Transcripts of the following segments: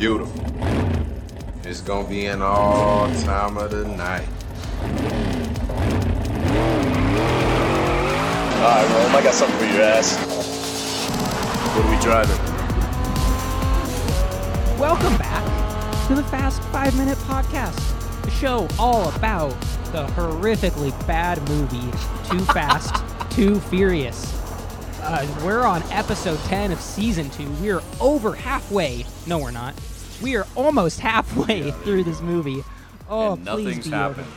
beautiful. It's gonna be an all time of the night. Alright, Rome, I got something for your ass. What are we driving? Welcome back to the Fast Five Minute Podcast, the show all about the horrifically bad movie Too Fast, Too Furious. Uh, we're on episode 10 of season 2. We're over halfway. No, we're not. We are almost halfway through this movie. Oh, and please nothing's be over. happened.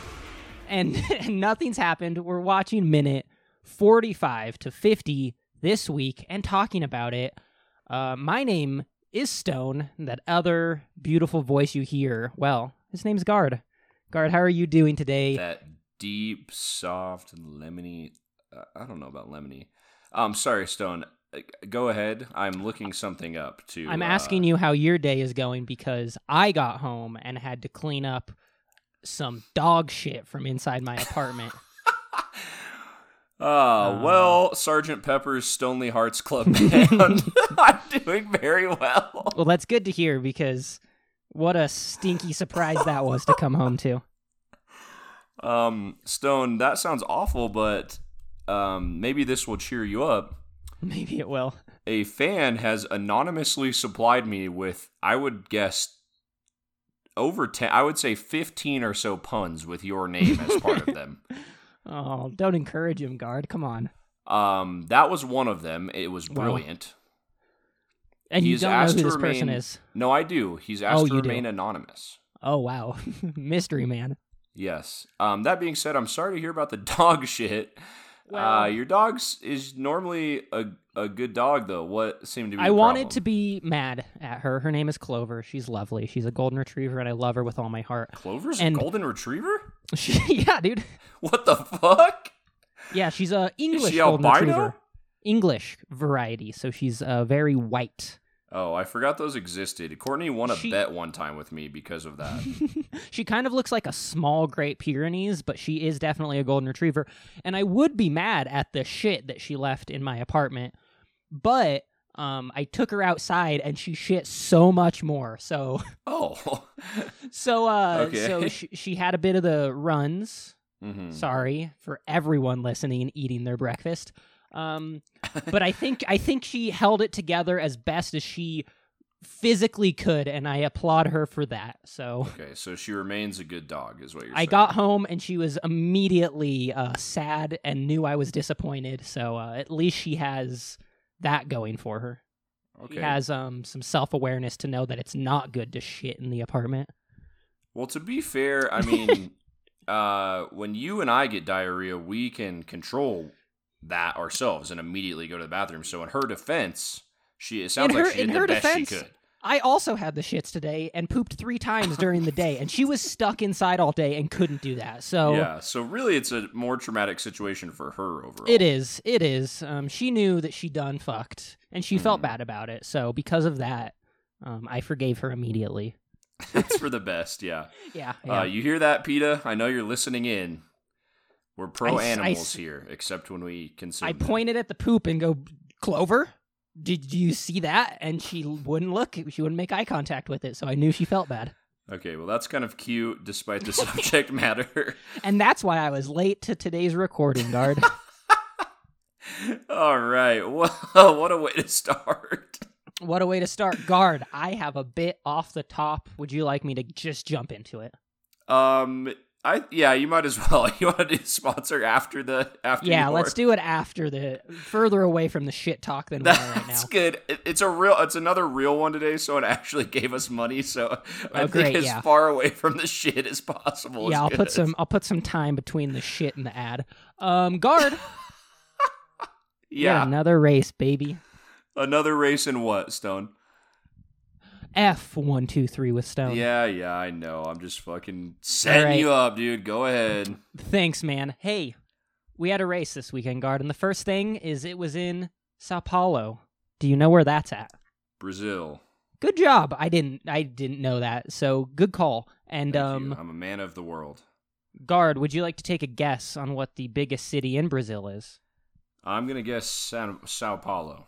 And, and nothing's happened. We're watching minute 45 to 50 this week and talking about it. Uh, my name is Stone. That other beautiful voice you hear, well, his name's Guard. Guard, how are you doing today? That deep, soft, lemony. Uh, I don't know about lemony. Um, sorry, Stone. Uh, Go ahead. I'm looking something up to. I'm uh, asking you how your day is going because I got home and had to clean up some dog shit from inside my apartment. Uh, well, Sergeant Pepper's Stonely Hearts Club Band. I'm doing very well. well, that's good to hear because what a stinky surprise that was to come home to. Um, Stone, that sounds awful, but um, maybe this will cheer you up. Maybe it will. A fan has anonymously supplied me with, I would guess, over 10, I would say 15 or so puns with your name as part of them. Oh, don't encourage him, guard. Come on. Um, that was one of them. It was Wow. brilliant. And you He's don't know asked who to this person remain- is. No, I do. He's asked Oh, to you do. remain anonymous. Oh wow, mystery man. Yes. Um, that being said, I'm sorry to hear about the dog shit. Uh, your dog's is normally a, a good dog, though. What seemed to be I wanted to be mad at her. Her name is Clover. She's lovely. She's a golden retriever, and I love her with all my heart. Clover's and- a golden retriever? She, yeah, dude. What the fuck? Yeah, she's a English golden albino? retriever. English variety, so she's uh, very white. Oh, I forgot those existed. Courtney won a She- bet one time with me because of that. she kind of looks like a small Great Pyrenees, but she is definitely a golden retriever. And I would be mad at the shit that she left in my apartment, but um, I took her outside and she shit so much more. So, oh. so, uh, Okay. so she, she had a bit of the runs. Mhm. Sorry for everyone listening, and eating their breakfast. Um, but I think I think she held it together as best as she physically could, and I applaud her for that. So. Okay, so she remains a good dog, is what you're saying. I saying. got home and she was immediately uh, sad and knew I was disappointed. So uh, at least she has that going for her. Okay. She has um, some self awareness to know that it's not good to shit in the apartment. Well, to be fair, I mean, uh, when you and I get diarrhea, we can control that ourselves and immediately go to the bathroom. So, in her defense, she it sounds In like her- she did the her best defense, she could. I also had the shits today and pooped three times during the day, and she was stuck inside all day and couldn't do that. So Yeah. So really, it's a more traumatic situation for her overall. it is. It is. Um, she knew that she done fucked, and she felt Mhm. bad about it. So because of that, um, I forgave her immediately. it's for the best. Yeah. Yeah. yeah. Uh, you hear that, PETA? I know you're listening in. We're pro I I animals s- here, except when we consume. I them. pointed at the poop and go, Clover, did you see that? And she wouldn't look. She wouldn't make eye contact with it. So I knew she felt bad. Okay, well, that's kind of cute, despite the subject matter. And that's why I was late to today's recording, guard. All right. Well, what a way to start. what a way to start. Guard, I have a bit off the top. Would you like me to just jump into it? Um, I yeah, you might as well. You want to do sponsor after the after? yeah, let's do it after the further away from the shit talk than we are right now. That's good. It- It's a real. It's another real one today. So it actually gave us money. So I Oh, think as yeah. far away from the shit as possible. Yeah, I'll good. put some I'll put some time between the shit and the ad. Um, guard, yeah, another race, baby. another race in what Stone? F one two three with Stone. Yeah, yeah, I know. I'm just fucking setting right. you up, dude. Go ahead. Thanks, man. Hey, we had a race this weekend, guard, and the first thing is it was in Sao Paulo. Do you know where that's at? Brazil. Good job. I didn't I didn't know that. So good call. And Thank um you. I'm a man of the world. guard, would you like to take a guess on what the biggest city in Brazil is? I'm gonna guess San- Sao Paulo.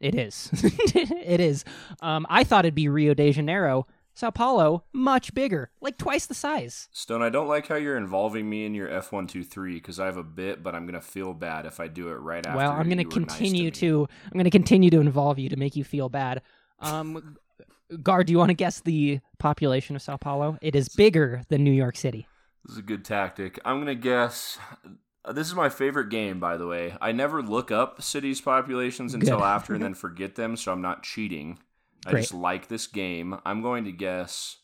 It is. it is. Um I thought it'd be Rio de Janeiro. Sao Paulo, much bigger, like twice the size. Stone, I don't like how you're involving me in your F123 because I have a bit, but I'm going to feel bad if I do it right after. well, I'm going to continue to, I'm going to continue to involve you to make you feel bad. Um, Guard, do you want to guess the population of Sao Paulo? It is bigger than New York City. This is a good tactic. I'm going to guess. Uh, This is my favorite game, by the way. I never look up cities' populations until Good. after and then forget them, so I'm not cheating. I Great. just like this game. I'm going to guess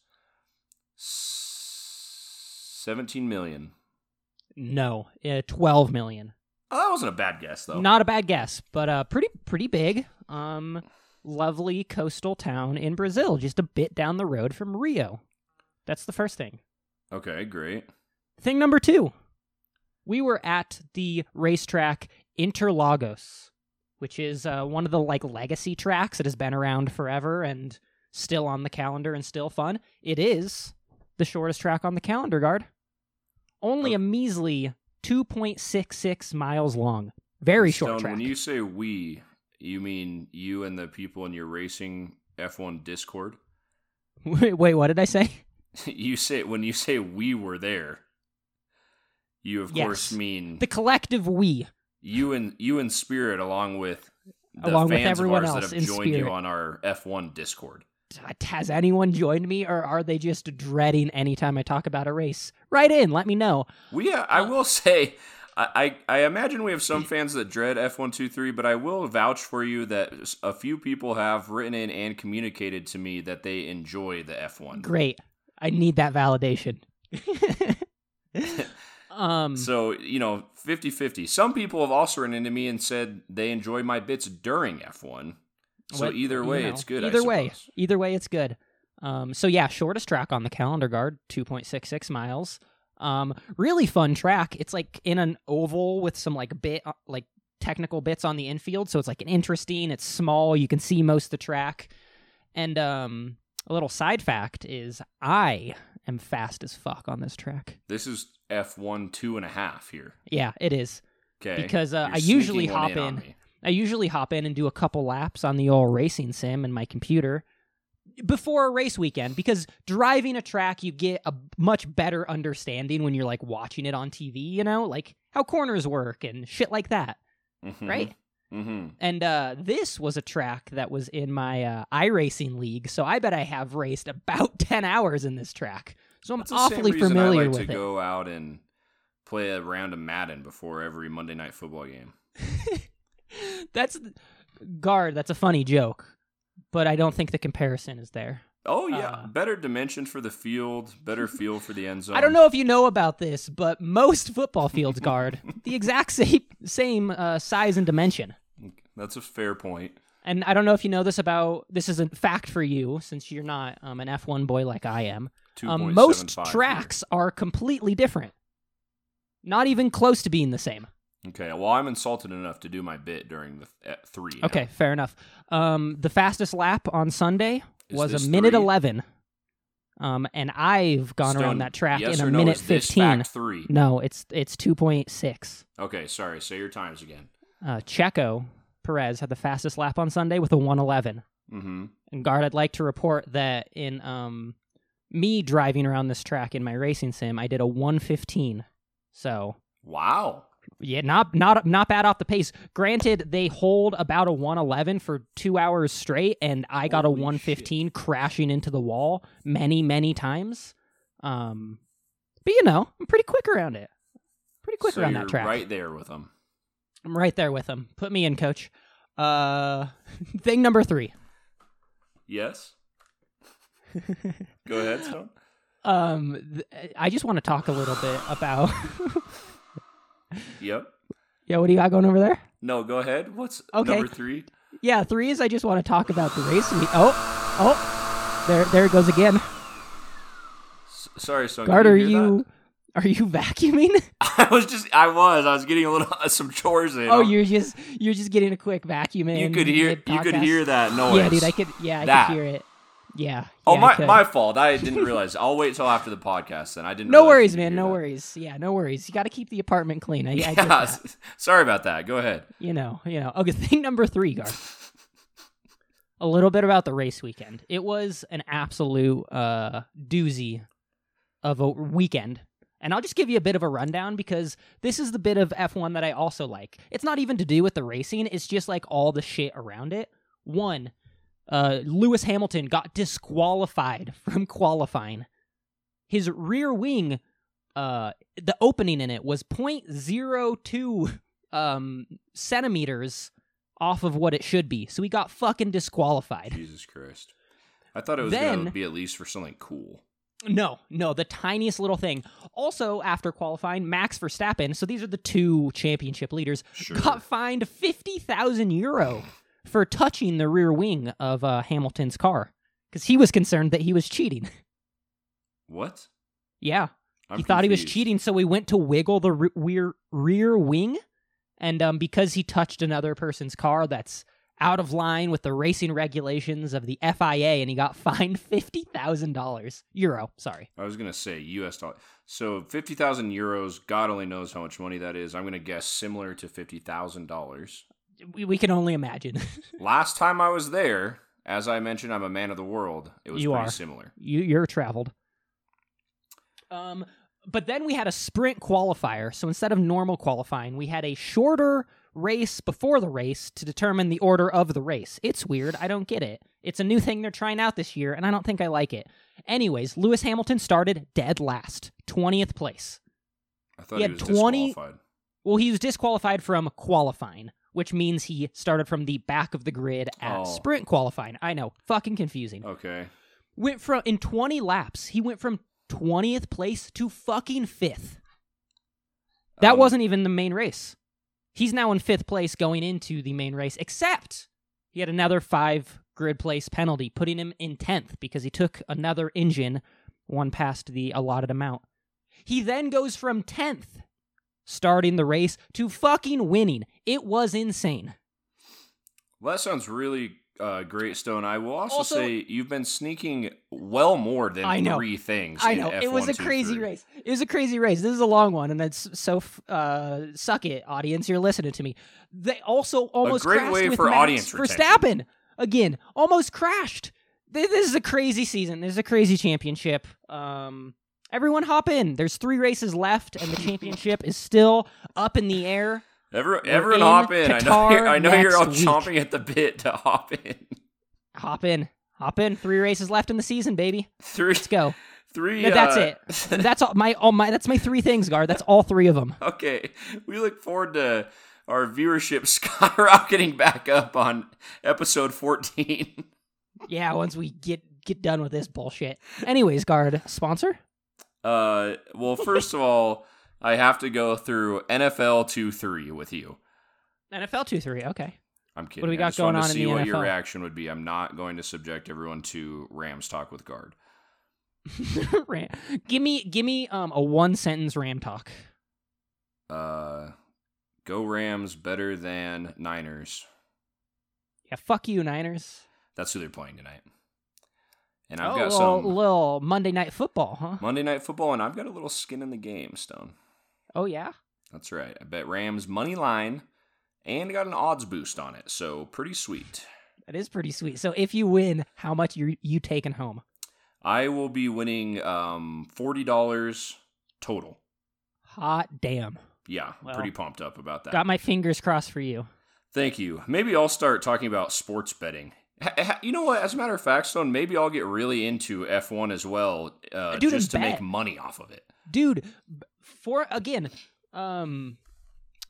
17 million. No, uh, 12 million. Oh, that wasn't a bad guess, though. Not a bad guess, but uh, pretty pretty big. Um, lovely coastal town in Brazil, just a bit down the road from Rio. That's the first thing. Okay, great. Thing number two, we were at the racetrack Interlagos, which is uh, one of the like legacy tracks that has been around forever and still on the calendar and still fun. It is the shortest track on the calendar, guard. Only Oh. a measly 2.66 miles long. Very Stone, short track. when you say we, you mean you and the people in your racing F1 Discord? Wait, wait, what did I say? you say when you say we were there, you of course mean The collective we. you and you in spirit, along with the Along with everyone of ours else that have in joined you on our F1 Discord. Has anyone joined me, or are they just dreading anytime I talk about a race? Write in, let me know. We, uh, I will say, I, I, I imagine we have some fans that dread F123, but I will vouch for you that a few people have written in and communicated to me that they enjoy the F1. Great. I need that validation. um, So, you know, 50 50. Some people have also written into me and said they enjoy my bits during F1. So, what- either you way, know, it's good. Either way, either way, it's good. Um, so yeah, shortest track on the calendar guard, two point six six miles. Um, really fun track. It's like in an oval with some like bit uh, like technical bits on the infield, so it's like an interesting. It's small. You can see most of the track. And um, a little side fact is I am fast as fuck on this track. This is F1 two and a half here. Yeah, it is. Okay. Because, uh, I usually hop on in. I usually hop in and do a couple laps on the old racing sim in my computer before a race weekend because driving a track you get a much better understanding when you're like watching it on TV, you know, like how corners work and shit like that, Mhm. right? Mhm. And uh, this was a track that was in my uh, iRacing league, so I bet I have raced about 10 hours in this track. So I'm That's awfully familiar I like with to it. go out and play a round of Madden before every Monday night football game. that's guard, that's a funny joke, but I don't think the comparison is there. Oh yeah, Uh, better dimension for the field, better feel for the end zone. I don't know if you know about this, but most football fields guard the exact same same uh, size and dimension. That's a fair point. And I don't know if you know this about this is a fact for you since you're not um, an F1 boy like I am. Um, most 2.75 here. tracks are completely different. Not even close to being the same. Okay, well I'm insulted enough to do my bit during the th- three. now. Okay, fair enough. Um, the fastest lap on Sunday Is was a minute three? 11. Um, and I've gone Stone, around that track yes in a no, minute is this 15. fact three. No, it's it's 2.6. Okay, sorry. Say your times again. uh, Checo Perez had the fastest lap on Sunday with a 111. Mm-hmm. And guard, I'd like to report that in um, me driving around this track in my racing sim, I did a 115. So Wow. yeah, not not not bad off the pace. Granted, they hold about a 111 for two hours straight, and I got Holy a 115 crashing into the wall many many times. Um, but you know, I'm pretty quick around it. Pretty quick so around that track. right there with them. I'm right there with him. Put me in, coach. Uh, thing number three. Yes. Go ahead, Stone. Um, th- I just want to talk a little bit about. Yep. yeah, what do you got going over there? No, go ahead. What's Okay. number three? Yeah, three is I just want to talk about the race. We- oh, oh, there, there it goes again. S- sorry, Stone. Guard, are you, you, are you vacuuming? I was just. I was. I was getting a little some chores in. oh, you're just, you're just getting a quick vacuum in. You could hear. You could hear that noise. Yeah, dude, I could. Yeah, I That. could hear it. Yeah. Oh, yeah, my my fault. I didn't realize. I'll wait till after the podcast. Then I didn't. No worries, man. No that. worries. Yeah, no worries. You got to keep the apartment clean. I, I Yeah, that. sorry about that. Go ahead. You know, you know. Okay, thing number three, guard. a little bit about the race weekend. It was an absolute uh, doozy of a weekend. And I'll just give you a bit of a rundown because this is the bit of F1 that I also like. It's not even to do with the racing, it's just like all the shit around it. One, uh, Lewis Hamilton got disqualified from qualifying. His rear wing, uh, the opening in it was 0.02 um, centimeters off of what it should be. So he got fucking disqualified. Jesus Christ. I thought it was going to be at least for something cool. No, no, the tiniest little thing. Also, after qualifying, Max Verstappen, so these are the two championship leaders, Sure. got fined 50,000 euro for touching the rear wing of uh, Hamilton's car because he was concerned that he was cheating. What? yeah, I'm he thought he was cheating, so he went to wiggle the re- rear, rear wing. And um, because he touched another person's car that's out of line with the racing regulations of the FIA, and he got fined $50,000. Euro, sorry. I was going to say US dollar. So 50,000 euros, God only knows how much money that is. I'm going to guess similar to $50,000. We, we can only imagine. Last time I was there, as I mentioned, I'm a man of the world. It was You pretty are. similar. you you're traveled. Um, but then we had a sprint qualifier. So instead of normal qualifying, we had a shorter race before the race to determine the order of the race. It's weird. I don't get it. It's a new thing they're trying out this year, and I don't think I like it. Anyways, Lewis Hamilton started dead last, twentieth place. I thought He he, had was 20 disqualified. Well, he was disqualified from qualifying, which means he started from the back of the grid at Oh. sprint qualifying. I know, fucking confusing. Okay. went from in 20 laps he went from 20th place to fucking 5th that Um, wasn't even the main race he's now in 5th place going into the main race except he had another 5 grid place penalty putting him in 10th because he took another engine one past the allotted amount. He then goes from 10th starting the race to fucking winning. It was insane. Well, that sounds really uh, great, Stone. I will also, Also- say you've been sneaking well more than I know. three things. I in know it was a F1, crazy 3. race. It was a crazy race. This is a long one, and it's so f- uh, suck it, audience. You're listening to me. They also almost great crashed way for Max audience Verstappen again. Almost crashed. This is a crazy season. This is a crazy championship. Um, everyone hop in. There's three races left, and the championship is still up in the air. Everyone, everyone in hop in. I know, you're, I know you're all week. chomping at the bit to hop in. Hop in. Hop in. Three races left in the season, baby. Three, Let's go. three. No, that's uh, it. That's all my all my. That's my three things, guard. That's all three of them. Okay, we look forward to our viewership skyrocketing back up on episode 14. Yeah, once we get get done with this bullshit. Anyways, guard sponsor. Uh, well, first of all, I have to go through NFL 2 3 with you. NFL two three. Okay. I'm kidding. What do we I got just going wanted on to in see the what your NFL? reaction would be. I'm not going to subject everyone to Rams talk with guard. Ram. Give me give me um a one sentence Ram talk. Uh, go Rams better than Niners. Yeah, fuck you, Niners. That's who they're playing tonight. And I've oh, got little, some little Monday night football, huh? Monday Night Football, and I've got a little skin in the game, Stone. Oh yeah. That's right. I bet Rams money line and got an odds boost on it. So pretty sweet. That is pretty sweet. So if you win, how much you you taking home? I will be winning um forty dollars total. Hot damn. Yeah, Well, pretty pumped up about that. Got my fingers crossed for you. Thank you. Maybe I'll start talking about sports betting. Ha- ha- You know what? As a matter of fact, Stone, maybe I'll get really into F1 as well, uh, Dude, just to bet. make money off of it. Dude for again um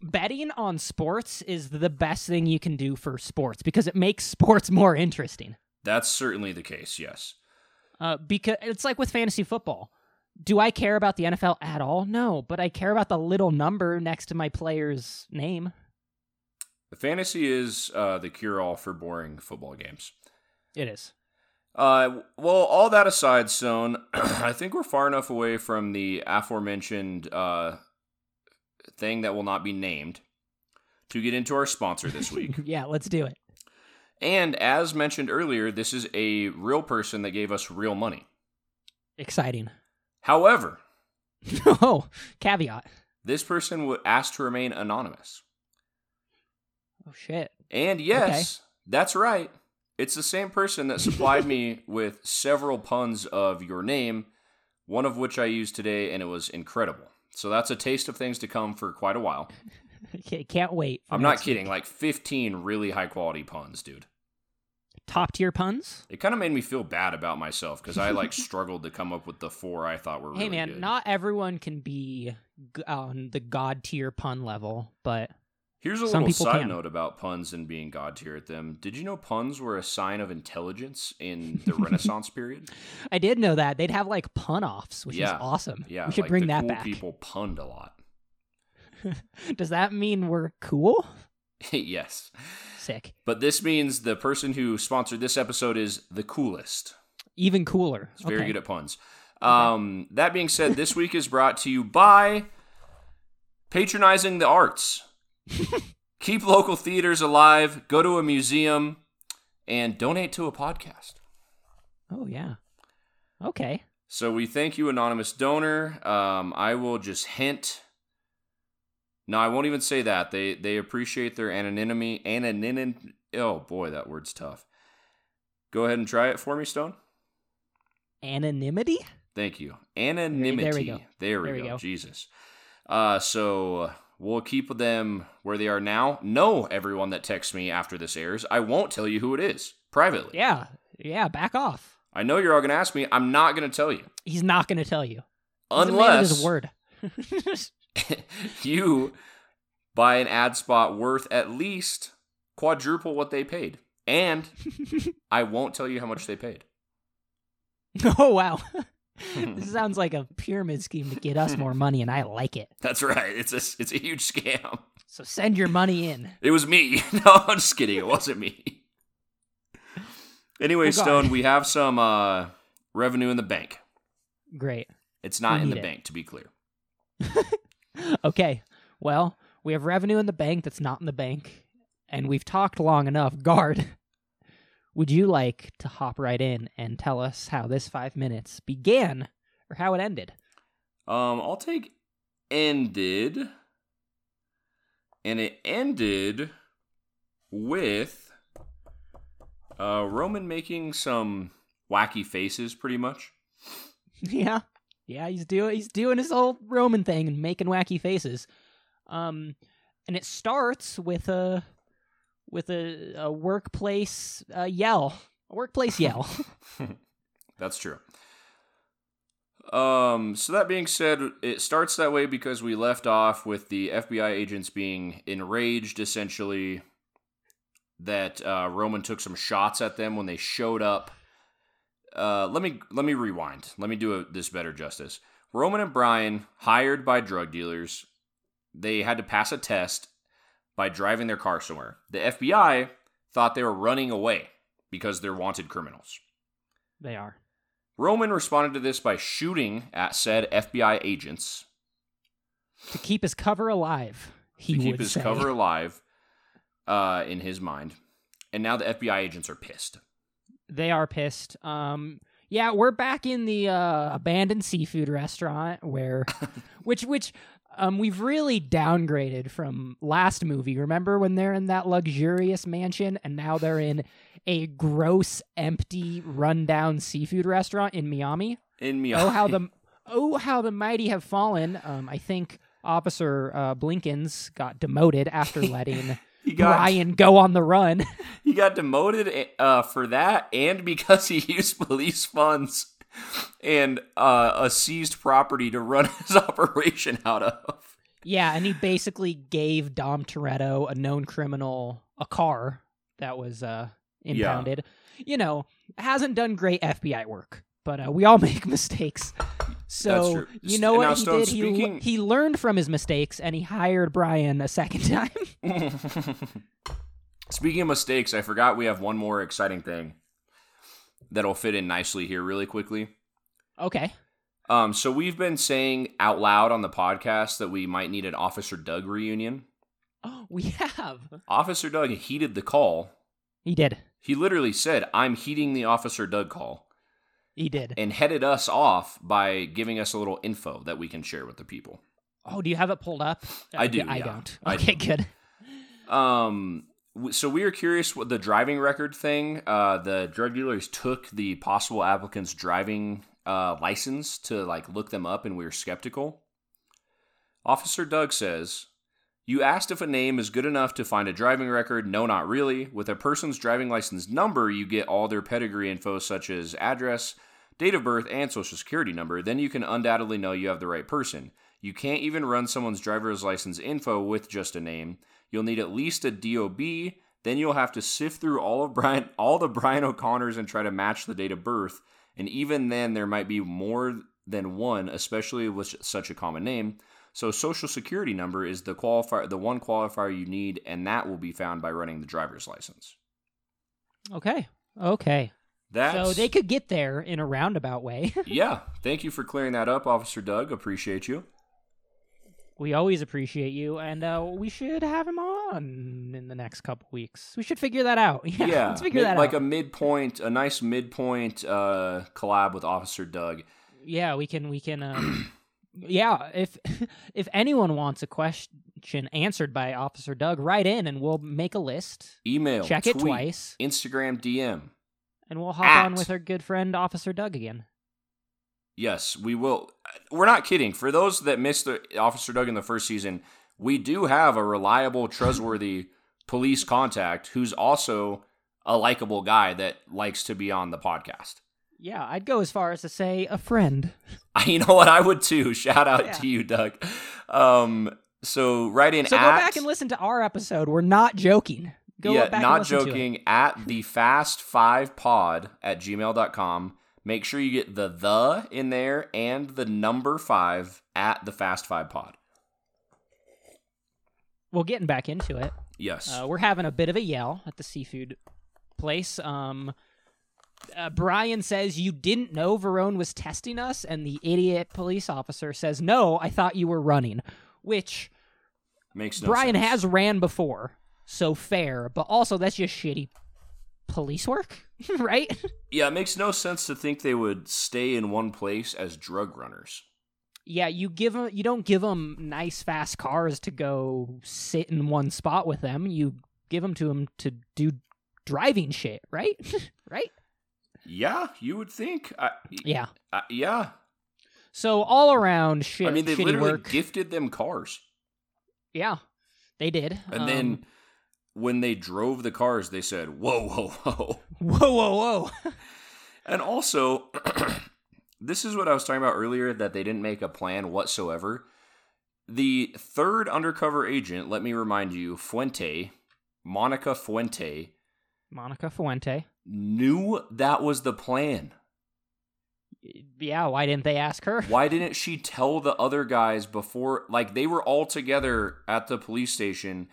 betting on sports is the best thing you can do for sports because it makes sports more interesting That's certainly the case. Yes. uh because it's like with fantasy football do i care about the nfl at all no but i care about the little number next to my player's name The Fantasy is uh, the cure-all for boring football games. it is Uh, well, all that aside, Stone, I think we're far enough away from the aforementioned uh, thing that will not be named to get into our sponsor this week. yeah let's do it and as mentioned earlier, this is a real person that gave us real money. exciting However, oh caveat this person would ask to remain anonymous. oh shit And yes, that's right. It's the same person that supplied me with several puns of your name, one of which I used today, and it was incredible. So that's a taste of things to come for quite a while. Okay, Can't wait. I'm not next week. kidding. Like 15 really high quality puns, dude. Top tier puns. It kind of made me feel bad about myself because I like struggled to come up with the four I thought were really hey man, good. not everyone can be on um, the god tier pun level, but Here's a some little side can. note about puns and being god tier at them. Did you know puns were a sign of intelligence in the Renaissance period? I did know that they'd have like pun offs, which Yeah. is awesome. Yeah, we should like, bring that cool back. People punned a lot. Does that mean we're cool? yes, Sick. but this means the person who sponsored this episode is the coolest. Even cooler. He's very Okay. good at puns. Um, that being said, this week is brought to you by patronizing the arts. Keep local theaters alive. Go to a museum and donate to a podcast. Oh yeah. Okay. So we thank you, anonymous donor. Um, I will just hint. No, I won't even say that. They they appreciate their anonymity. Anonymity. Oh boy, that word's tough. Go ahead and try it for me, Stone. Anonymity? Thank you. Anonymity. go. There we, There we go. go. Jesus. Uh, so we'll keep them where they are now. No, everyone that texts me after this airs, I won't tell you who it is privately. Yeah. Yeah, back off. I know you're all going to ask me. I'm not going to tell you. He's not gonna tell you. He's of his word. you buy an ad spot worth at least quadruple what they paid. And I won't tell you how much they paid. oh wow. This sounds like a pyramid scheme to get us more money, and I like it. That's right. It's a, it's a huge scam. So send your money in. It was me. No, I'm just kidding. It wasn't me. Anyway, Oh, Stone, we have some uh, revenue in the bank. Great. It's not We in the it. bank, to be clear. Okay. Well, we have revenue in the bank that's not in the bank, and we've talked long enough. Guard, would you like to hop right in and tell us how this five minutes began or how it ended? Um, I'll take ended, and it ended with uh, Roman making some wacky faces, pretty much. yeah. Yeah, he's doing he's doing his old Roman thing and making wacky faces. Um and it starts with a with a, a workplace uh, yell. A workplace yell. That's true. Um, so that being said, it starts that way because we left off with the FBI agents being enraged, essentially, that uh, Roman took some shots at them when they showed up. Uh, let me let me rewind. Let me do a, this better justice. Roman and Brian, hired by drug dealers, they had to pass a test by driving their car somewhere. The FBI thought they were running away because they're wanted criminals. they are. Roman responded to this by shooting at said FBI agents To keep his cover alive. He to keep his say. cover alive uh, in his mind. And now the FBI agents are pissed. They are pissed. Um, yeah, we're back in the uh, abandoned seafood restaurant where, which which um we've really downgraded from last movie. Remember when they're in that luxurious mansion and now they're in a gross, empty, rundown seafood restaurant in Miami? In me, Oh how the oh how the mighty have fallen. Um, I think Officer uh, Blinkins got demoted after letting he got Brian go on the run. he got demoted uh, for that, and because he used police funds and uh, a seized property to run his operation out of. Yeah, and he basically gave Dom Toretto, a known criminal, a car that was uh, impounded. You know, hasn't done great FBI work, but uh, we all make mistakes. So you know Now, what he did? He, he learned from his mistakes, and he hired Brian a second time. Speaking of mistakes, I forgot we have one more exciting thing that'll fit in nicely here, really quickly. okay. Um, so we've been saying out loud on the podcast that we might need an Officer Doug reunion. Oh, we have. Officer Doug heeded the call. He did. He literally said, "I'm heeding the Officer Doug call," He did. and headed us off by giving us a little info that we can share with the people. Oh, do you have it pulled up? I do, I yeah. don't. I Okay, do. good. Um, so we are curious what the driving record thing. Uh, the drug dealers took the possible applicant's driving uh, license to like look them up, and we were skeptical. Officer Doug says, "You asked if a name is good enough to find a driving record. No, not really. With a person's driving license number, you get all their pedigree info, such as address." Date of birth and social security number, then you can undoubtedly know you have the right person. You can't even run someone's driver's license info with just a name. You'll need at least a DOB. Then you'll have to sift through all of Brian, all the Brian O'Connors, and try to match the date of birth. And even then, there might be more than one, especially with such a common name. So, social security number is the qualifier, the one qualifier you need, and that will be found by running the driver's license. Okay. Okay. That's So they could get there in a roundabout way. yeah. Thank you for clearing that up, Officer Doug. Appreciate you. We always appreciate you, and uh, we should have him on in the next couple weeks. We should figure that out. Yeah, Yeah, let's figure mid- that like out. a midpoint, a nice midpoint uh, collab with Officer Doug. yeah, we can. We can. Um, yeah, if if anyone wants a question answered by Officer Doug, write in, and we'll make a list, Email, check it twice, Instagram DM. and we'll hop on with our good friend Officer Doug again. Yes, we will. We're not kidding. For those that missed the Officer Doug in the first season, we do have a reliable, trustworthy police contact who's also a likable guy that likes to be on the podcast. Yeah, I'd go as far as to say a friend. You know what? I would too. Shout out Yeah. to you, Doug. Um, so write in So at, go back and listen to our episode. We're not joking. Go yeah, back and not joking. At the fast five pod at gmail.com. Make sure you get the the in there and the number five at the fast five pod. Well, getting back into it. Yes. Uh, we're having a bit of a yell at the seafood place. Um, uh, Brian says you didn't know Verone was testing us, and the idiot police officer says, "No, I thought you were running." Which Makes no Brian sense. has ran before, so fair. But also, that's just shitty police work, right? Yeah, it makes no sense to think they would stay in one place as drug runners. yeah, you give them, you don't give them nice fast cars to go sit in one spot with them. You give them to them to do driving shit, right? right? Yeah, you would think. I, Yeah. I, yeah. So all around shit. I mean, they literally work. gifted them cars. Yeah, they did. And Um, then when they drove the cars, they said, whoa, whoa, whoa. whoa, whoa, whoa. And also, this is what I was talking about earlier that they didn't make a plan whatsoever. The third undercover agent, let me remind you, Fuente, Monica Fuente, Monica Fuente. knew that was the plan. Yeah, why didn't they ask her? Why didn't she tell the other guys before? Like, they were all together at the police station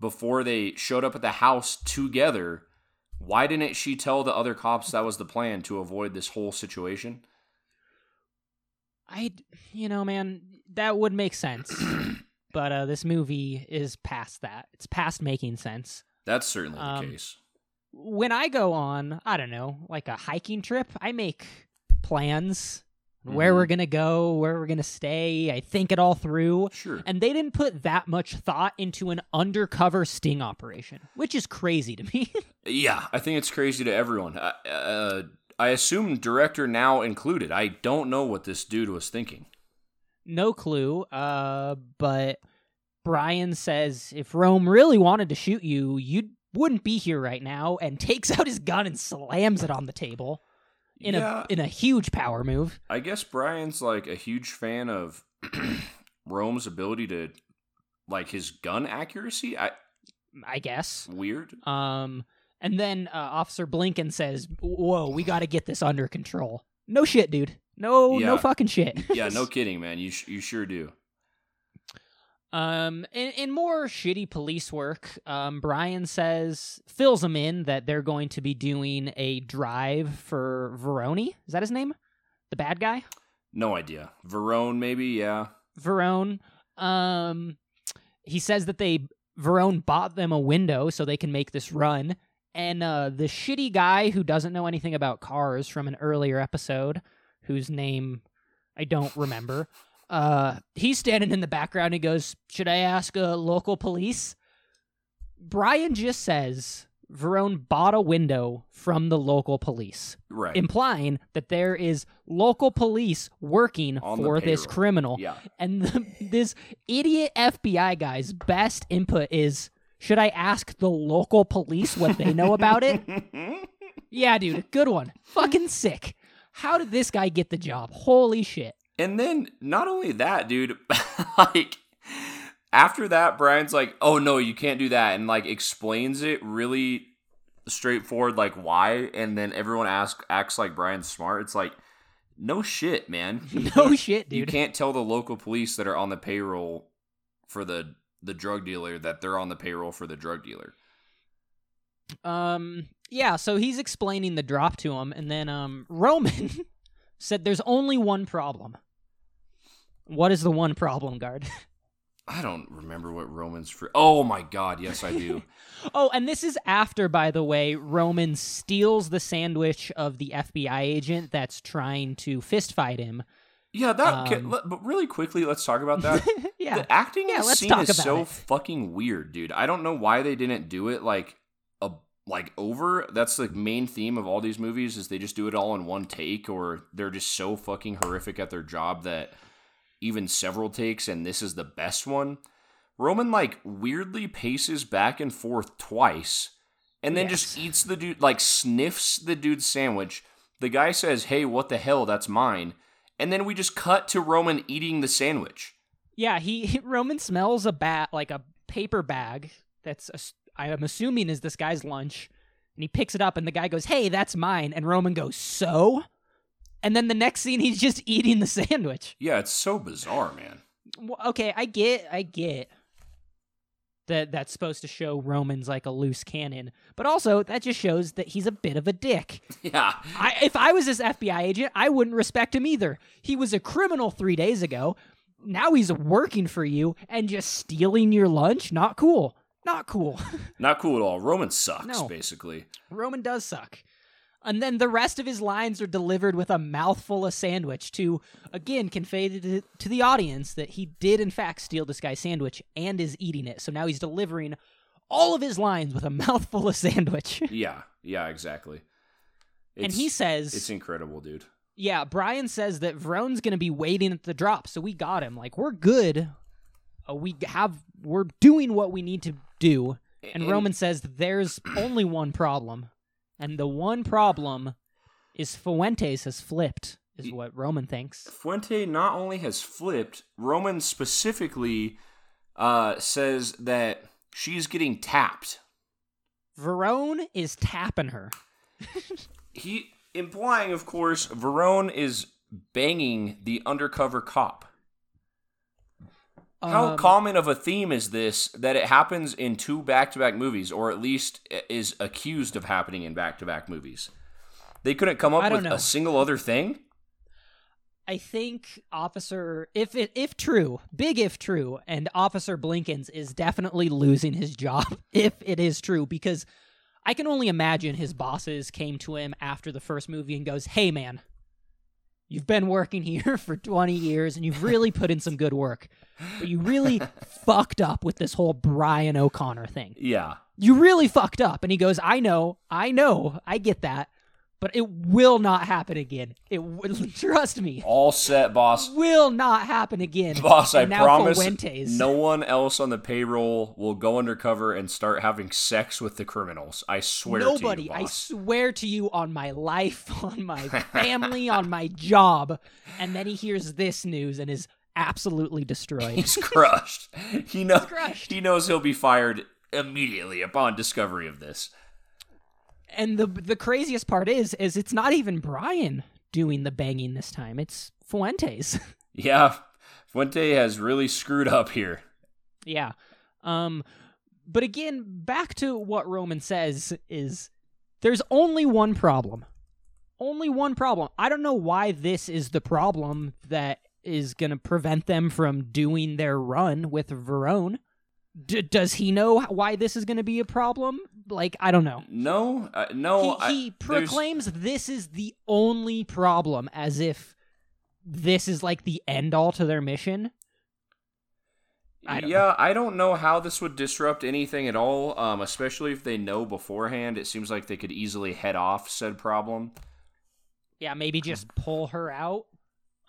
before they showed up at the house together. Why didn't she tell the other cops that was the plan to avoid this whole situation? I, you know, man, that would make sense. but uh, this movie is past that. It's past making sense. That's certainly the Um, case. When I go on, I don't know, like a hiking trip, I make plans where Mhm. we're gonna go, where we're gonna stay. I think it all through. Sure. And they didn't put that much thought into an undercover sting operation, which is crazy to me. Yeah, I think it's crazy to everyone. I, uh, I assume director now included. I don't know what this dude was thinking. no clue. Uh, but Brian says if Rome really wanted to shoot you, you wouldn't be here right now, and takes out his gun and slams it on the table in yeah, a in a huge power move. I guess Brian's like a huge fan of Rome's ability to, like his gun accuracy. I I guess. weird. Um, and then uh, Officer Blinken says, "Whoa, we got to get this under control." No shit, dude. No, no fucking shit. Yeah, no kidding, man. You sh- you sure do. Um, in, in more shitty police work, um, Brian says fills him in that they're going to be doing a drive for Veroni. Is that his name? The bad guy, No idea. Verone, maybe. Yeah. Verone. Um, he says that they Verone bought them a window so they can make this run. And uh, the shitty guy who doesn't know anything about cars from an earlier episode, whose name I don't remember, uh, he's standing in the background. He goes, "Should I ask uh, local police?" Brian just says Verone bought a window from the local police, Right. implying that there is local police working On for this criminal. yeah. And the, this idiot FBI guy's best input is should I ask the local police what they know about it? yeah, dude, good one. Fucking sick. How did this guy get the job? Holy shit. And then not only that, dude, like after that, Brian's like, "Oh no, you can't do that," and like explains it really straightforward, like why. And then everyone asks acts like Brian's smart. It's like, no shit, man. No shit, You can't tell the local police that are on the payroll for the the drug dealer that they're on the payroll for the drug dealer. Um yeah, so he's explaining the drop to him and then um Roman said there's only one problem. What is the one problem, guard? I don't remember what Roman's for. Oh my god, yes I do. oh, and this is after by the way Roman steals the sandwich of the FBI agent that's trying to fistfight him. yeah, that. Um, let- but really quickly, let's talk about that. yeah. The acting Yeah, in this scene is so it. fucking weird, dude. I don't know why they didn't do it like a like over. That's the main theme of all these movies is they just do it all in one take, or they're just so fucking horrific at their job that even several takes, and this is the best one. Roman like weirdly paces back and forth twice, and then just eats the dude like sniffs the dude's sandwich. The guy says, "Hey, what the hell? That's mine." And then we just cut to Roman eating the sandwich. Yeah, he Roman smells a bat like a paper bag that's a, I am assuming is this guy's lunch, and he picks it up, and the guy goes, "Hey, that's mine," and Roman goes, "So," and then the next scene he's just eating the sandwich. Yeah, it's so bizarre, man. Well, okay, I get, I get that that's supposed to show Roman's like a loose cannon, but also that just shows that he's a bit of a dick. Yeah. I, if I was this FBI agent, I wouldn't respect him either. He was a criminal three days ago. Now he's working for you and just stealing your lunch. Not cool. Not cool. Not cool at all. Roman sucks, No. basically. Roman does suck. And then the rest of his lines are delivered with a mouthful of sandwich to, again, convey to, to the audience that he did, in fact, steal this guy's sandwich and is eating it. So now he's delivering all of his lines with a mouthful of sandwich. Yeah. Yeah, exactly. and he says, It's incredible, dude. Yeah, Brian says that Verone's going to be waiting at the drop, so we got him. Like we're good. Uh, we have we're doing what we need to do. And, And- Roman says there's only one problem, and the one problem is Fuentes has flipped. Is what Roman thinks. Fuente not only has flipped, Roman specifically uh, says that she's getting tapped. Verone is tapping her. He implying, of course, Verone is banging the undercover cop. How Um, common of a theme is this that it happens in two back-to-back movies, or at least is accused of happening in back-to-back movies? They couldn't come up with know. a single other thing. I think Officer, if it if true, big if true, and Officer Blinkens is definitely losing his job if it is true because I can only imagine his bosses came to him after the first movie and goes, "Hey man, you've been working here for 20 years and you've really put in some good work, but you really fucked up with this whole Brian O'Connor thing. Yeah, You really fucked up." And he goes, "I know, I know, I get that." But it will not happen again. It w- trust me all set, boss. will not happen again. Boss, I And now promise Fuentes. no one else on the payroll will go undercover and start having sex with the criminals. I swear nobody. to you, Nobody, I swear to you, on my life, on my family, on my job. And then he hears this news and is absolutely destroyed. He's crushed. He knows. crushed. He knows he'll be fired immediately upon discovery of this. And the the craziest part is, is it's not even Brian doing the banging this time. It's Fuentes. Yeah, Fuente has really screwed up here. Yeah. Um but again, back to what Roman says is there's only one problem. Only one problem. I don't know why this is the problem that is going to prevent them from doing their run with Verone. D- does he know why this is going to be a problem? Like, I don't know. No, uh, no. he I- he there's- proclaims this is the only problem as if this is like the end all to their mission. I yeah, know. I don't know how this would disrupt anything at all, um, especially if they know beforehand. It seems like they could easily head off said problem. Yeah, maybe just pull her out.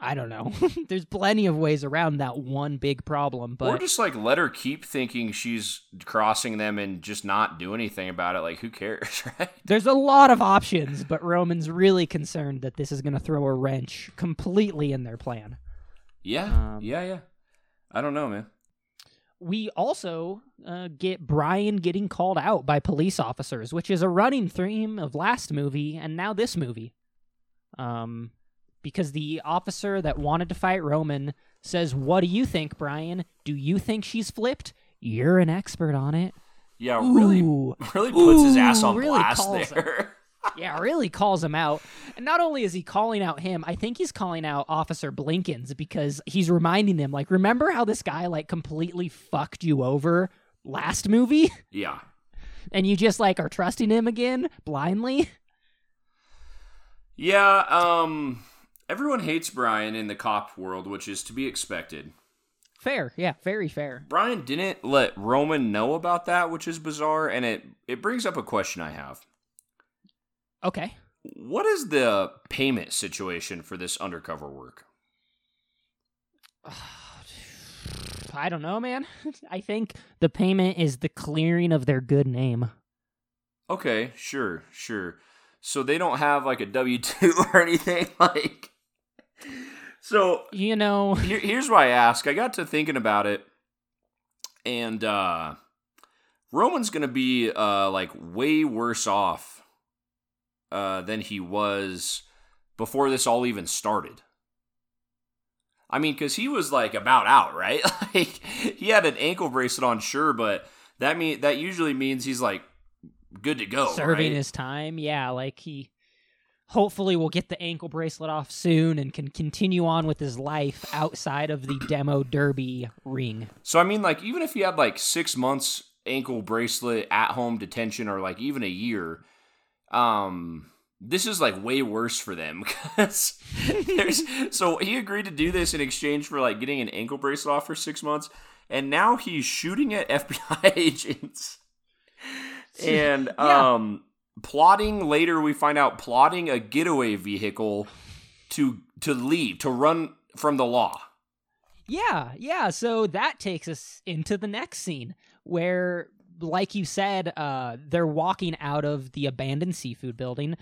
I don't know. There's plenty of ways around that one big problem, but or just like let her keep thinking she's crossing them and just not do anything about it. Like, who cares, right? there's a lot of options. But Roman's really concerned that this is going to throw a wrench completely in their plan. Yeah, Um, yeah, yeah. I don't know, man. we also uh, get Brian getting called out by police officers, which is a running theme of last movie and now this movie. Um, because the officer that wanted to fight Roman says, "What do you think, Brian? Do you think she's flipped? You're an expert on it." Yeah, really, Ooh. really puts his ass on really blast there. yeah, really calls him out. And not only is he calling out him, I think he's calling out Officer Blinkins because he's reminding him, like, remember how this guy like completely fucked you over last movie? yeah, and you just like are trusting him again blindly. yeah. Um, everyone hates Brian in the cop world, which is to be expected. Fair, yeah, very fair. Brian didn't let Roman know about that, which is bizarre, and it it brings up a question I have. Okay. What is the payment situation for this undercover work? I don't know, man. I think the payment is the clearing of their good name. Okay, sure, sure. So they don't have like a W two or anything like. So You know, here, here's why I ask. I got to thinking about it, and uh, Roman's gonna be uh, like way worse off uh, than he was before this all even started. I mean, because he was like about out, right? like he had an ankle bracelet on, sure, but that mean that usually means he's like good to go, serving right? his time. Yeah, like he hopefully will get the ankle bracelet off soon and can continue on with his life outside of the demo derby ring. So I mean, like, even if he had like six months ankle bracelet at home detention, or like even a year, um, this is like way worse for them because there's. So he agreed to do this in exchange for like getting an ankle bracelet off for six months, and now he's shooting at FBI agents and Yeah. um plotting. Later, we find out plotting a getaway vehicle to to leave to run from the law. Yeah, yeah. So that takes us into the next scene where, like you said, uh, they're walking out of the abandoned seafood building,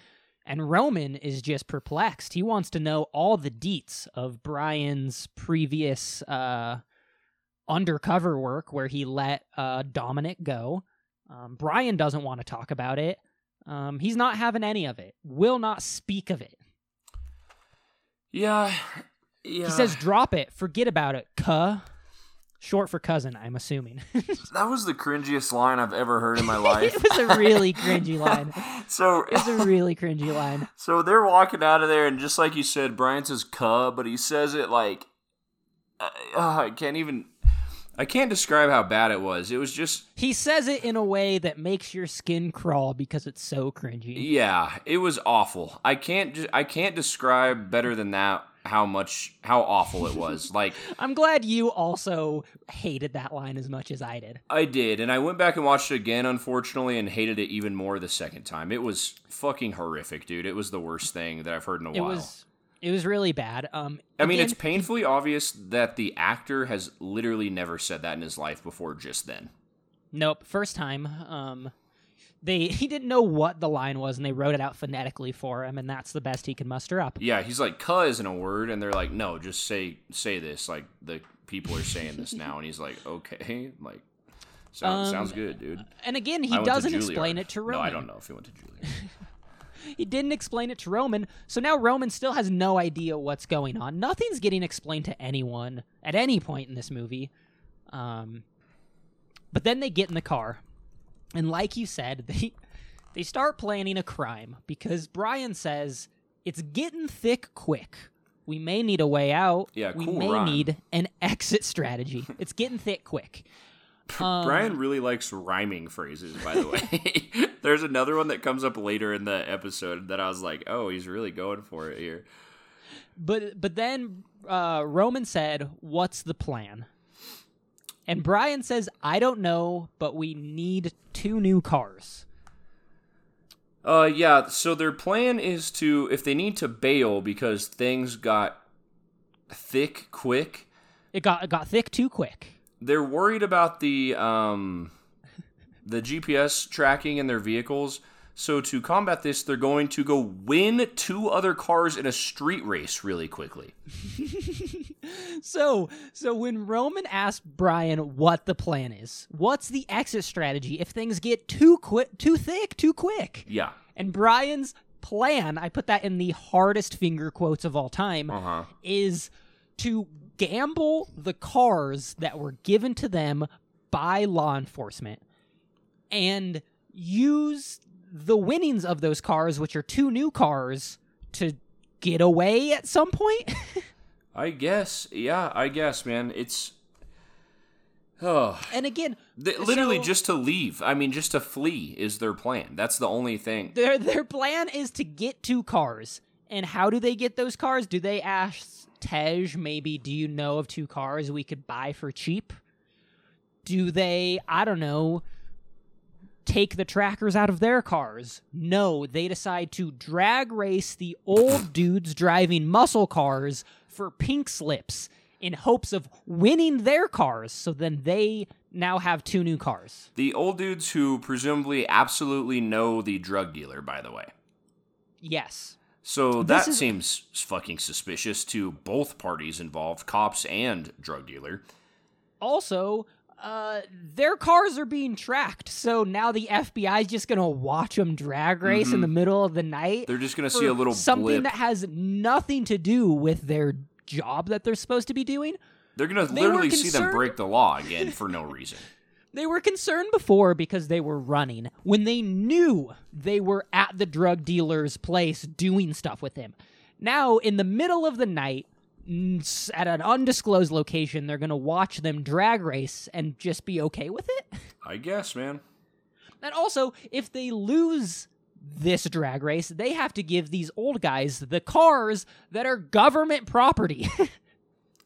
and Roman is just perplexed. He wants to know all the deets of Brian's previous uh, undercover work where he let uh, Dominic go. Um, Brian doesn't want to talk about it. Um, he's not having any of it. Will not speak of it. Yeah. Yeah. He says, "Drop it. Forget about it." Cuh. Short for cousin, I'm assuming. that was the cringiest line I've ever heard in my life. it was a really cringy line. so it's a really cringy line. so they're walking out of there and just like you said, Brian says "cuh," but he says it like uh, uh, I can't even I can't describe how bad it was. It was just He says it in a way that makes your skin crawl because it's so cringy. yeah, it was awful. I can't ju- I can't describe better than that how much how awful it was. like I'm glad you also hated that line as much as I did. I did, and I went back and watched it again, unfortunately, and hated it even more the second time. It was fucking horrific, dude. It was the worst thing that I've heard in a It while. was it was really bad. Um I mean, again, it's painfully obvious that the actor has literally never said that in his life before just then. Nope, first time. Um they he didn't know what the line was and they wrote it out phonetically for him and that's the best he could muster up. Yeah, he's like, "Cuh" isn't a word," and they're like, "No, just say say this." Like the people are saying this now, and he's like, "Okay, like sounds Um, sounds good, dude." And again, he doesn't explain it to Roman. No, I don't know if he went to Juilliard. He didn't explain it to Roman, so now Roman still has no idea what's going on. Nothing's getting explained to anyone at any point in this movie. Um, but then they get in the car, and like you said, they they start planning a crime because Brian says it's getting thick quick. We may need a way out. Yeah, cool we may rhyme. need an exit strategy. it's getting thick quick. Um, Brian really likes rhyming phrases, by the way. There's another one that comes up later in the episode that I was like, "Oh, he's really going for it here." But but then uh, Roman said, "What's the plan?" And Brian says, I don't know, but we need two new cars. Uh, yeah. So their plan is to, if they need to bail because things got thick quick, It got it got thick too quick. They're worried about the um, the GPS tracking in their vehicles. So to combat this, they're going to go win two other cars in a street race really quickly. So, so when Roman asked Brian what the plan is, what's the exit strategy if things get too quick, too thick, too quick? Yeah. And Brian's plan, I put that in the hardest finger quotes of all time, Uh huh. is to gamble the cars that were given to them by law enforcement and use the winnings of those cars, which are two new cars, to get away at some point. I guess. Yeah, I guess, man. It's. Oh, and again, Th- literally so- just to leave. I mean, just to flee is their plan. That's the only thing. their their plan is to get two cars. And how do they get those cars? Do they ask Tej, maybe, do you know of two cars we could buy for cheap? Do they, I don't know, take the trackers out of their cars? No, they decide to drag race the old dudes driving muscle cars for pink slips in hopes of winning their cars. So then they now have two new cars. The old dudes who presumably absolutely know the drug dealer, by the way. Yes. So that is- seems fucking suspicious to both parties involved, cops and drug dealer. also uh their cars are being tracked so now the fbi is just gonna watch them drag race in the middle of the night They're just gonna see a little something blip. that has nothing to do with their job that they're supposed to be doing They're gonna they literally see them break the law again for no reason. They were concerned before because they were running when they knew they were at the drug dealer's place doing stuff with him now in the middle of the night at an undisclosed location they're gonna watch them drag race and just be okay with it I guess, man. And also, if they lose this drag race, they have to give these old guys the cars that are government property.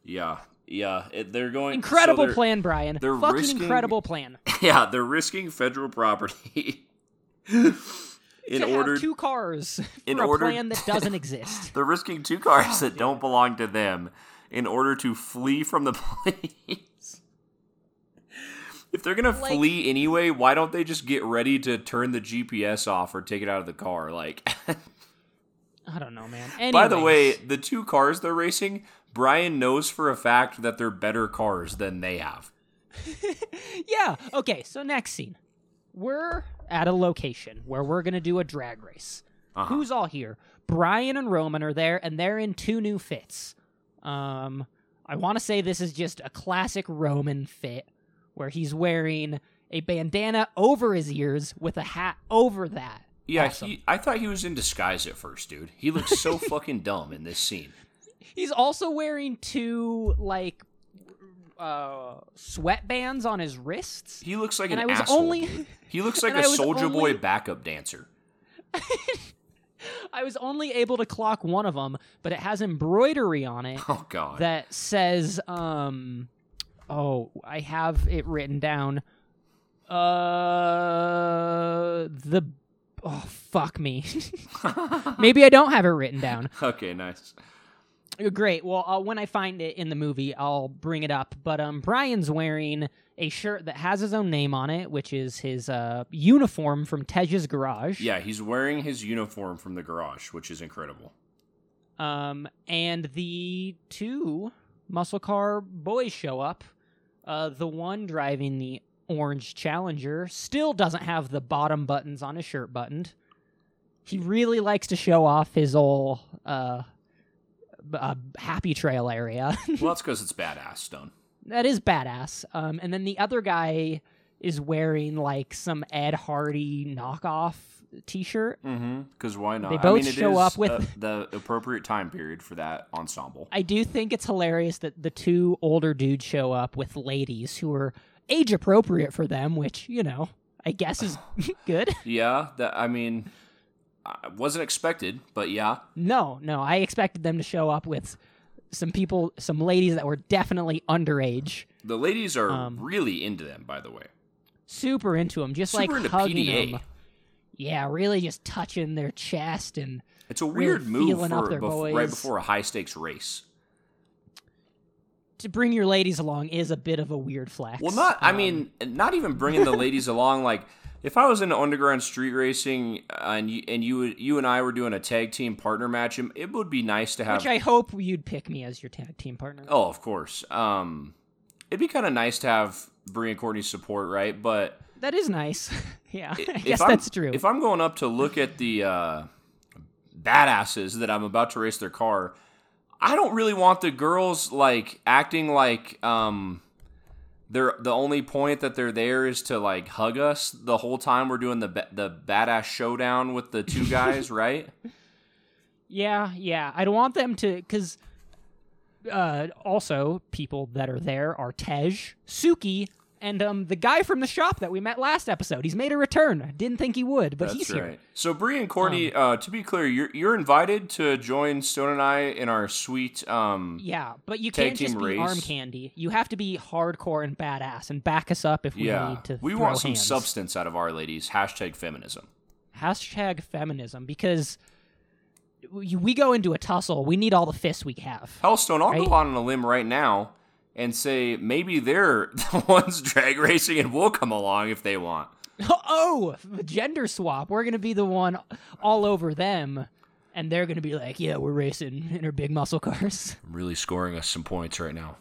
Yeah, yeah. It, they're going so incredible they're- plan, Brian. they're Fucking risking- incredible plan. Yeah, they're risking federal property in to order have two cars in a order- plan that doesn't exist. They're risking two cars that don't belong to them in order to flee from the police. If they're gonna Like- flee anyway, why don't they just get ready to turn the GPS off or take it out of the car? Like, I don't know, man. by the way, the two cars they're racing, Brian knows for a fact that they're better cars than they have. yeah. Okay. So next scene, we're at a location where we're gonna do a drag race. Uh-huh. Who's all here? Brian and Roman are there, and they're in two new fits. Um, I want to say this is just a classic Roman fit, where he's wearing a bandana over his ears with a hat over that. Yeah, Awesome. he, I thought he was in disguise at first, dude. He looks so fucking dumb in this scene. He's also wearing two like uh sweatbands on his wrists. He looks like And an I was asshole. only- He looks like a Soulja Boy backup dancer. I was only able to clock one of them, but it has embroidery on it Oh god. that says um oh i have it written down uh the oh fuck me maybe i don't have it written down okay, nice. Great well uh, when i find it in the movie i'll bring it up but um brian's wearing a shirt that has his own name on it which is his uh uniform from tej's garage Yeah, he's wearing his uniform from the garage, which is incredible. Um, and the two muscle car boys show up. Uh, the one driving the orange Challenger still doesn't have the bottom buttons on his shirt buttoned. He really likes to show off his old uh, uh happy trail area. Well, that's because it's badass, Stone. that is badass. Um, and then the other guy is wearing like some Ed Hardy knockoff T-shirt. Mm-hmm. Because why not? They I both mean, it show is, up with- uh, the appropriate time period for that ensemble. I do think it's hilarious that the two older dudes show up with ladies who are age appropriate for them, which, you know, I guess is good. Yeah, that I mean, I wasn't expected, but yeah. No, no, I expected them to show up with some people, some ladies that were definitely underage, The ladies are Um, really into them, by the way. super into them, just Super like into hugging PDA. them. Yeah, really just touching their chest and It's a really weird move feeling up their bef- right before a high stakes race. to bring your ladies along is a bit of a weird flex. Well, not. I Um, mean, not even bringing the ladies along. Like, if I was in underground street racing uh, and you and you you and I were doing a tag team partner match, it- it would be nice to have. which I hope you'd pick me as your tag team partner. oh, of course. Um, it'd be kind of nice to have Brie and Courtney's support, right? But That is nice. yeah, I guess I'm- that's true. If I'm going up to look at the uh, badasses that I'm about to race their car, I don't really want the girls like acting like um they're the only point that they're there is to like hug us the whole time we're doing the the badass showdown with the two guys, right? Yeah, yeah. I don't want them to, because uh, also people that are there are Tej, Suki, and um the guy from the shop that we met last episode. He's made a return. Didn't think he would, but he's That's here. So Bree and Courtney, uh, to be clear, you're you're invited to join Stone and I in our sweet um Yeah, but you can't just be arm candy. You have to be hardcore and badass and back us up if we yeah. need to. We want some hands. substance out of our ladies. Hashtag feminism. Hashtag feminism because we we go into a tussle. We need all the fists we have. Hellstone, I'll Right? go on a limb right now and say maybe they're the ones drag racing and we'll come along if they want. oh, gender swap. We're gonna be the one all over them, and they're gonna be like, "Yeah, we're racing in our big muscle cars." I'm really scoring us some points right now.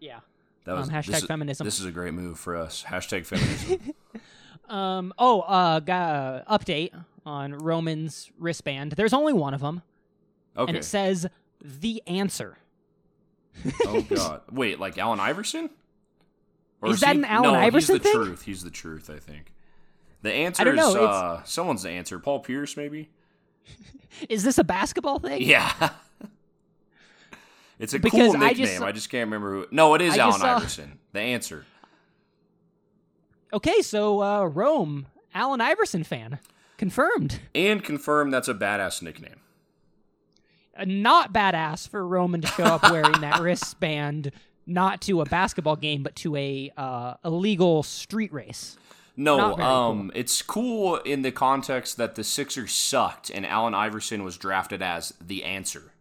Yeah. That was Um, hashtag this is- feminism. This is a great move for us. Hashtag feminism. Um. Oh. Uh. Got update on Roman's wristband. There's only one of them, Okay. and it says the answer. Oh God. Wait, like Allen Iverson? Or Is that he- an Allen no, Iverson he's the thing? truth. He's the truth. I think. The answer don't know, is uh, someone's the answer. Paul Pierce, maybe. Is this a basketball thing? Yeah. it's a Because cool I nickname. just I just, can't remember who. No, it is I Allen saw- Iverson. The answer. Okay. So uh, Rome, Allen Iverson fan, confirmed. And confirmed. that's a badass nickname. Not badass for Roman to show up wearing that wristband, not to a basketball game, but to a uh, illegal street race. No, um, it's cool in the context that the Sixers sucked and Allen Iverson was drafted as the answer.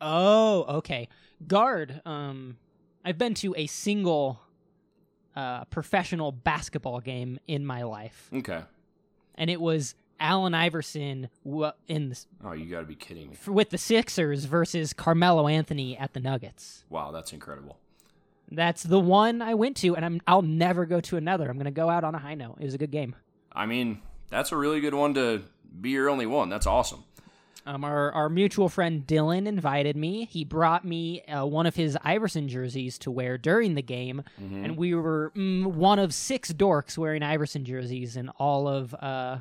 Oh, okay. Guard. Um, I've been to a single uh, professional basketball game in my life, Okay. and it was Allen Iverson w- in the, Oh, you got to be kidding me! with the Sixers versus Carmelo Anthony at the Nuggets. Wow, that's incredible. That's the one I went to, and I'm I'll never go to another. I'm gonna go out on a high note. It was a good game. I mean, that's a really good one to be your only one. That's awesome. Um, our our mutual friend Dylan invited me. He brought me uh, one of his Iverson jerseys to wear during the game, Mm-hmm. and we were mm, one of six dorks wearing Iverson jerseys in all of uh,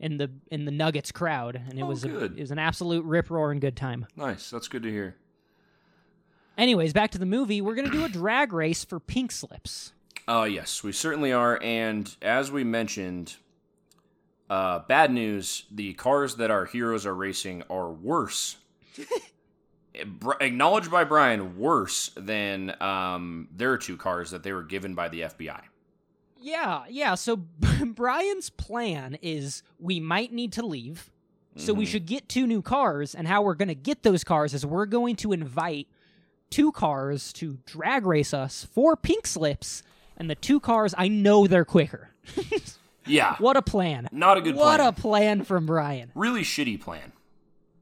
in the in the Nuggets crowd, and it Oh, was a, it was an absolute rip roaring good time. Nice. That's good to hear. Anyways, back to the movie. We're gonna do a drag race for pink slips. Uh, yes, we certainly are. And as we mentioned, uh, bad news the cars that our heroes are racing are worse. Acknowledged by Brian, worse than um, their two cars that they were given by the FBI. Yeah, yeah. So Brian's plan is we might need to leave. So we Mhm. should get two new cars, and how we're going to get those cars is we're going to invite two cars to drag race us for pink slips, and the two cars I know they're quicker. Yeah, What a plan! not a good what plan. What a plan from Brian. really shitty plan.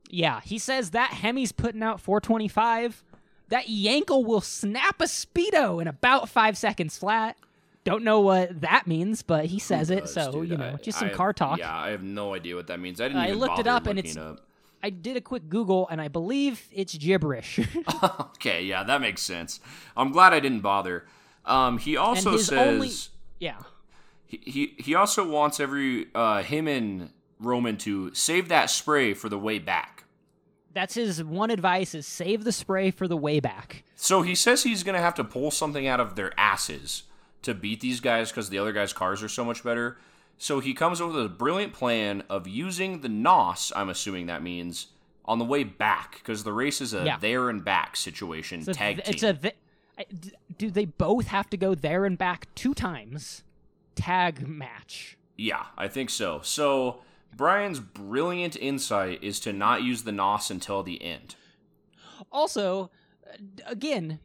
Yeah, he says that Hemi's putting out 425. That Yenko will snap a speedo in about five seconds flat. Don't know what that means, but he says it, so dude, you know, I- just some have- car talk. Yeah, I have no idea what that means. I didn't I even looked it up, and it's- up. I did a quick Google, and I believe it's gibberish. Okay, yeah, that makes sense. I'm glad I didn't bother. Um, he also his says only- yeah, he, he he also wants every uh, him and Roman to save that spray for the way back. that's his one advice: is save the spray for the way back. So he says he's gonna have to pull something out of their asses to beat these guys because the other guys' cars are so much better. So he comes up with a brilliant plan of using the NOS. I'm assuming that means on the way back because the race is a Yeah. there and back situation. It's a, tag it's team. a th- do they both have to go there and back two times? Tag match. Yeah, I think so. So Brian's brilliant insight is to not use the NOS until the end. Also, uh, again,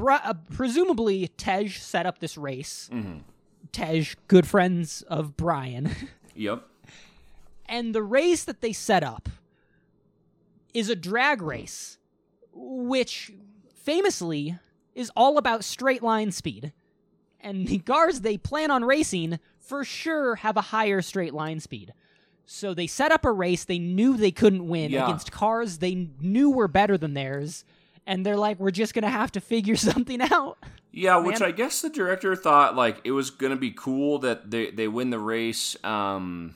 Uh, presumably Tej set up this race. Mm-hmm. Tej, good friends of Brian, Yep. and the race that they set up is a drag race, which famously is all about straight line speed. And the cars they plan on racing for sure have a higher straight line speed. So they set up a race they knew they couldn't win Yeah. against cars they knew were better than theirs. And they're like, we're just going to have to figure something out. Yeah, which Man. I guess the director thought like it was gonna be cool that they they win the race. Um,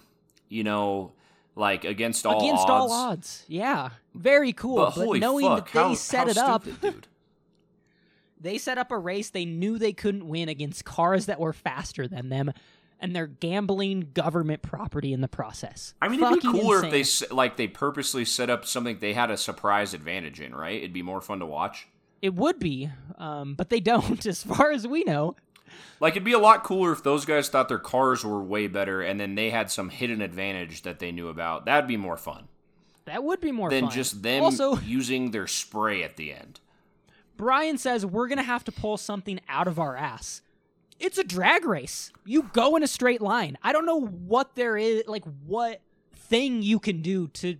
you know, like against all Against odds. all odds. Yeah. Very cool. But, But, holy knowing fuck, that they how, set how it up, stupid, dude. they set up a race they knew they couldn't win against cars that were faster than them. And they're gambling government property in the process. I mean, it'd be Fucking cooler if they like they purposely set up something they had a surprise advantage in, right? It'd be more fun to watch. It would be, um, but they don't, as far as we know. Like it'd be a lot cooler if those guys thought their cars were way better and then they had some hidden advantage that they knew about. That'd be more fun That would be more than fun. just them Also, using their spray at the end. Brian says we're gonna have to pull something out of our ass. It's a drag race. You go in a straight line. I don't know what there is, like what thing you can do to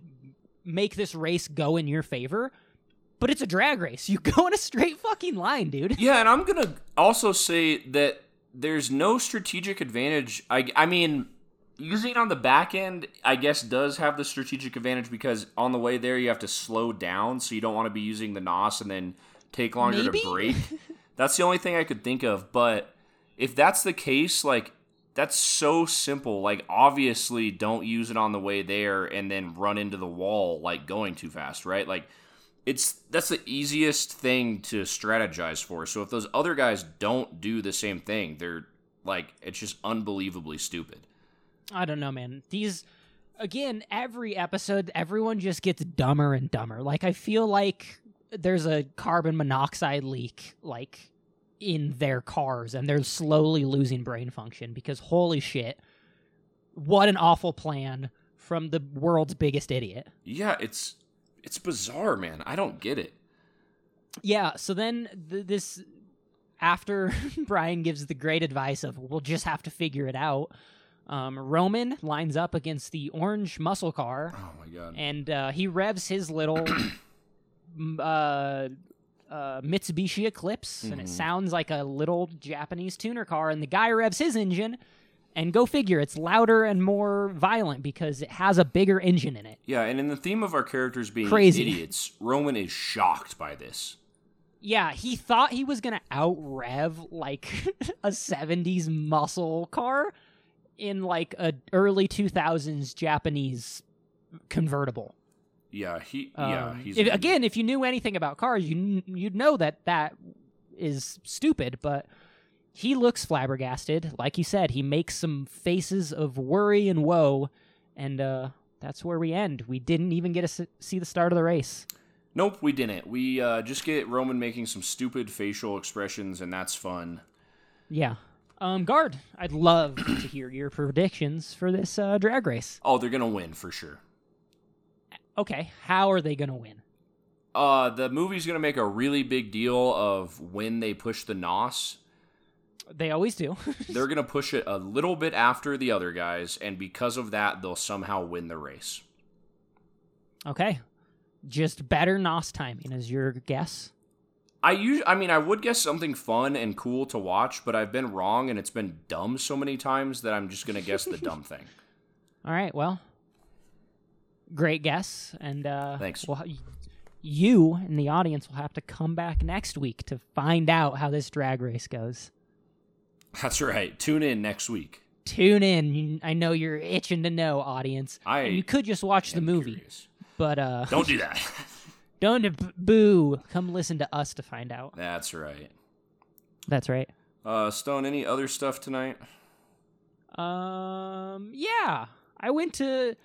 make this race go in your favor, but it's a drag race. You go in a straight fucking line, dude. Yeah, and I'm gonna also say that there's no strategic advantage. I, I mean, using it on the back end, I guess, does have the strategic advantage because on the way there you have to slow down, so you don't want to be using the NOS and then take longer Maybe? to break. that's the only thing I could think of. But if that's the case, like that's so simple. Like obviously, don't use it on the way there and then run into the wall like going too fast, right? Like it's that's the easiest thing to strategize for. So if those other guys don't do the same thing, they're like it's just unbelievably stupid. I don't know, man. These again, every episode, everyone just gets dumber and dumber. Like I feel like there's a carbon monoxide leak, like in their cars, and they're slowly losing brain function because holy shit, what an awful plan from the world's biggest idiot. Yeah, it's it's bizarre, man. I don't get it. Yeah, so then th- this after Brian gives the great advice of we'll just have to figure it out. Um, Roman lines up against the orange muscle car, Oh my god. and uh, he revs his little uh, uh, Mitsubishi Eclipse, and it Mhm. sounds like a little Japanese tuner car. And the guy revs his engine, and go figure, it's louder and more violent because it has a bigger engine in it. Yeah, and in the theme of our characters being Crazy. idiots, Roman is shocked by this. Yeah, he thought he was gonna out rev like a '70s muscle car in like a early 2000s Japanese convertible. Yeah, he yeah, Um, he's if- again, if you knew anything about cars, you you'd know that that is stupid. But he looks flabbergasted. Like you said, he makes some faces of worry and woe, and uh, that's where we end. We didn't even get to see the start of the race. Nope, we didn't. We uh, just get Roman making some stupid facial expressions, and that's fun. Yeah. Um, guard, I'd love to hear your predictions for this uh, drag race. Oh, they're gonna win for sure. Okay, how are they gonna win? Uh, the movie's gonna make a really big deal of when they push the nos. They always do. They're gonna push it a little bit after the other guys, and because of that, they'll somehow win the race. okay, just better nos timing is your guess. I us- I mean, I would guess something fun and cool to watch, but I've been wrong, and it's been dumb so many times that I'm just gonna guess the dumb thing. All right, well, great guess, and uh, Thanks. Well, you and the audience will have to come back next week to find out how this drag race goes. That's right. Tune in next week. Tune in. I know you're itching to know, audience. I and you could just watch the movie, curious. but uh, Don't do that. don't b- boo. Come listen to us to find out. That's right. That's right. Uh, Stone, any other stuff tonight? Um, yeah, I went to.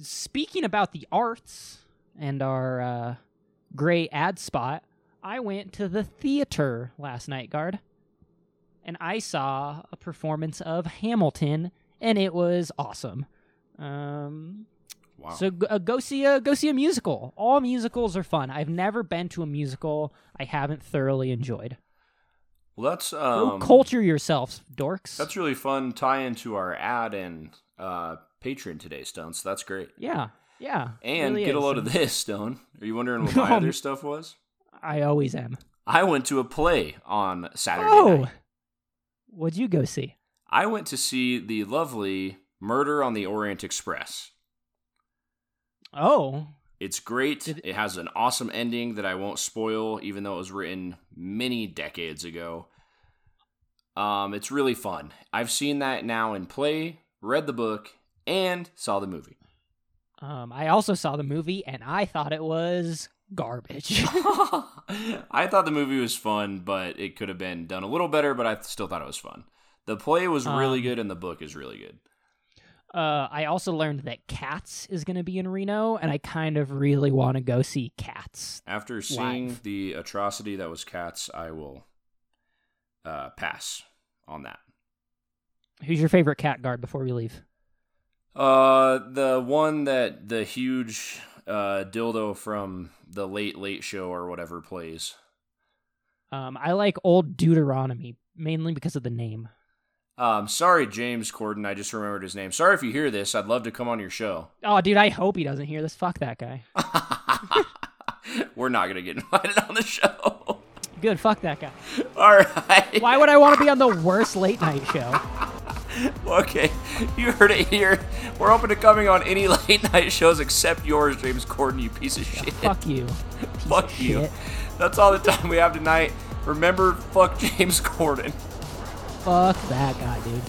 Speaking about the arts, and our uh, great ad spot, I went to the theater last night, guard, and I saw a performance of Hamilton, and it was awesome. Um, Wow. so uh, go see a go see a musical. All musicals are fun. I've never been to a musical I haven't thoroughly enjoyed. well, that's Go um, culture yourselves, dorks. That's really fun tie into our ad and uh, Patreon today, Stone. So that's great. yeah, yeah. And really get a load of this, Stone. Are you wondering what my Um, other stuff was? I always am. I went to a play on Saturday Oh, night. what'd you go see? I went to see the lovely Murder on the Orient Express. Oh, It's great. It has an awesome ending that I won't spoil, even though it was written many decades ago. Um, it's really fun. I've seen that now in play, read the book, and saw the movie. um, I also saw the movie and I thought it was garbage. I thought the movie was fun, but it could have been done a little better, but I still thought it was fun. The play was really Um, good and the book is really good. uh, I also learned that Cats is going to be in Reno, and I kind of really want to go see Cats. After seeing live. the atrocity that was Cats, I will uh, pass on that. Who's your favorite cat guard before we leave? Uh, the one that the huge uh, dildo from the Late Late Show or whatever plays. Um, I like Old Deuteronomy mainly because of the name. Um, sorry, James Corden. I just remembered his name. Sorry if you hear this. I'd love to come on your show. Oh, dude, I hope he doesn't hear this. Fuck that guy. We're not gonna get invited on the show. Good, fuck that guy. All right. Why would I want to be on the worst late night show? Okay, you heard it here. We're open to coming on any late night shows except yours, James Corden. You piece of shit. Fuck you. Fuck you. shit. That's all the time we have tonight. Remember, fuck James Corden. Fuck that guy, dude.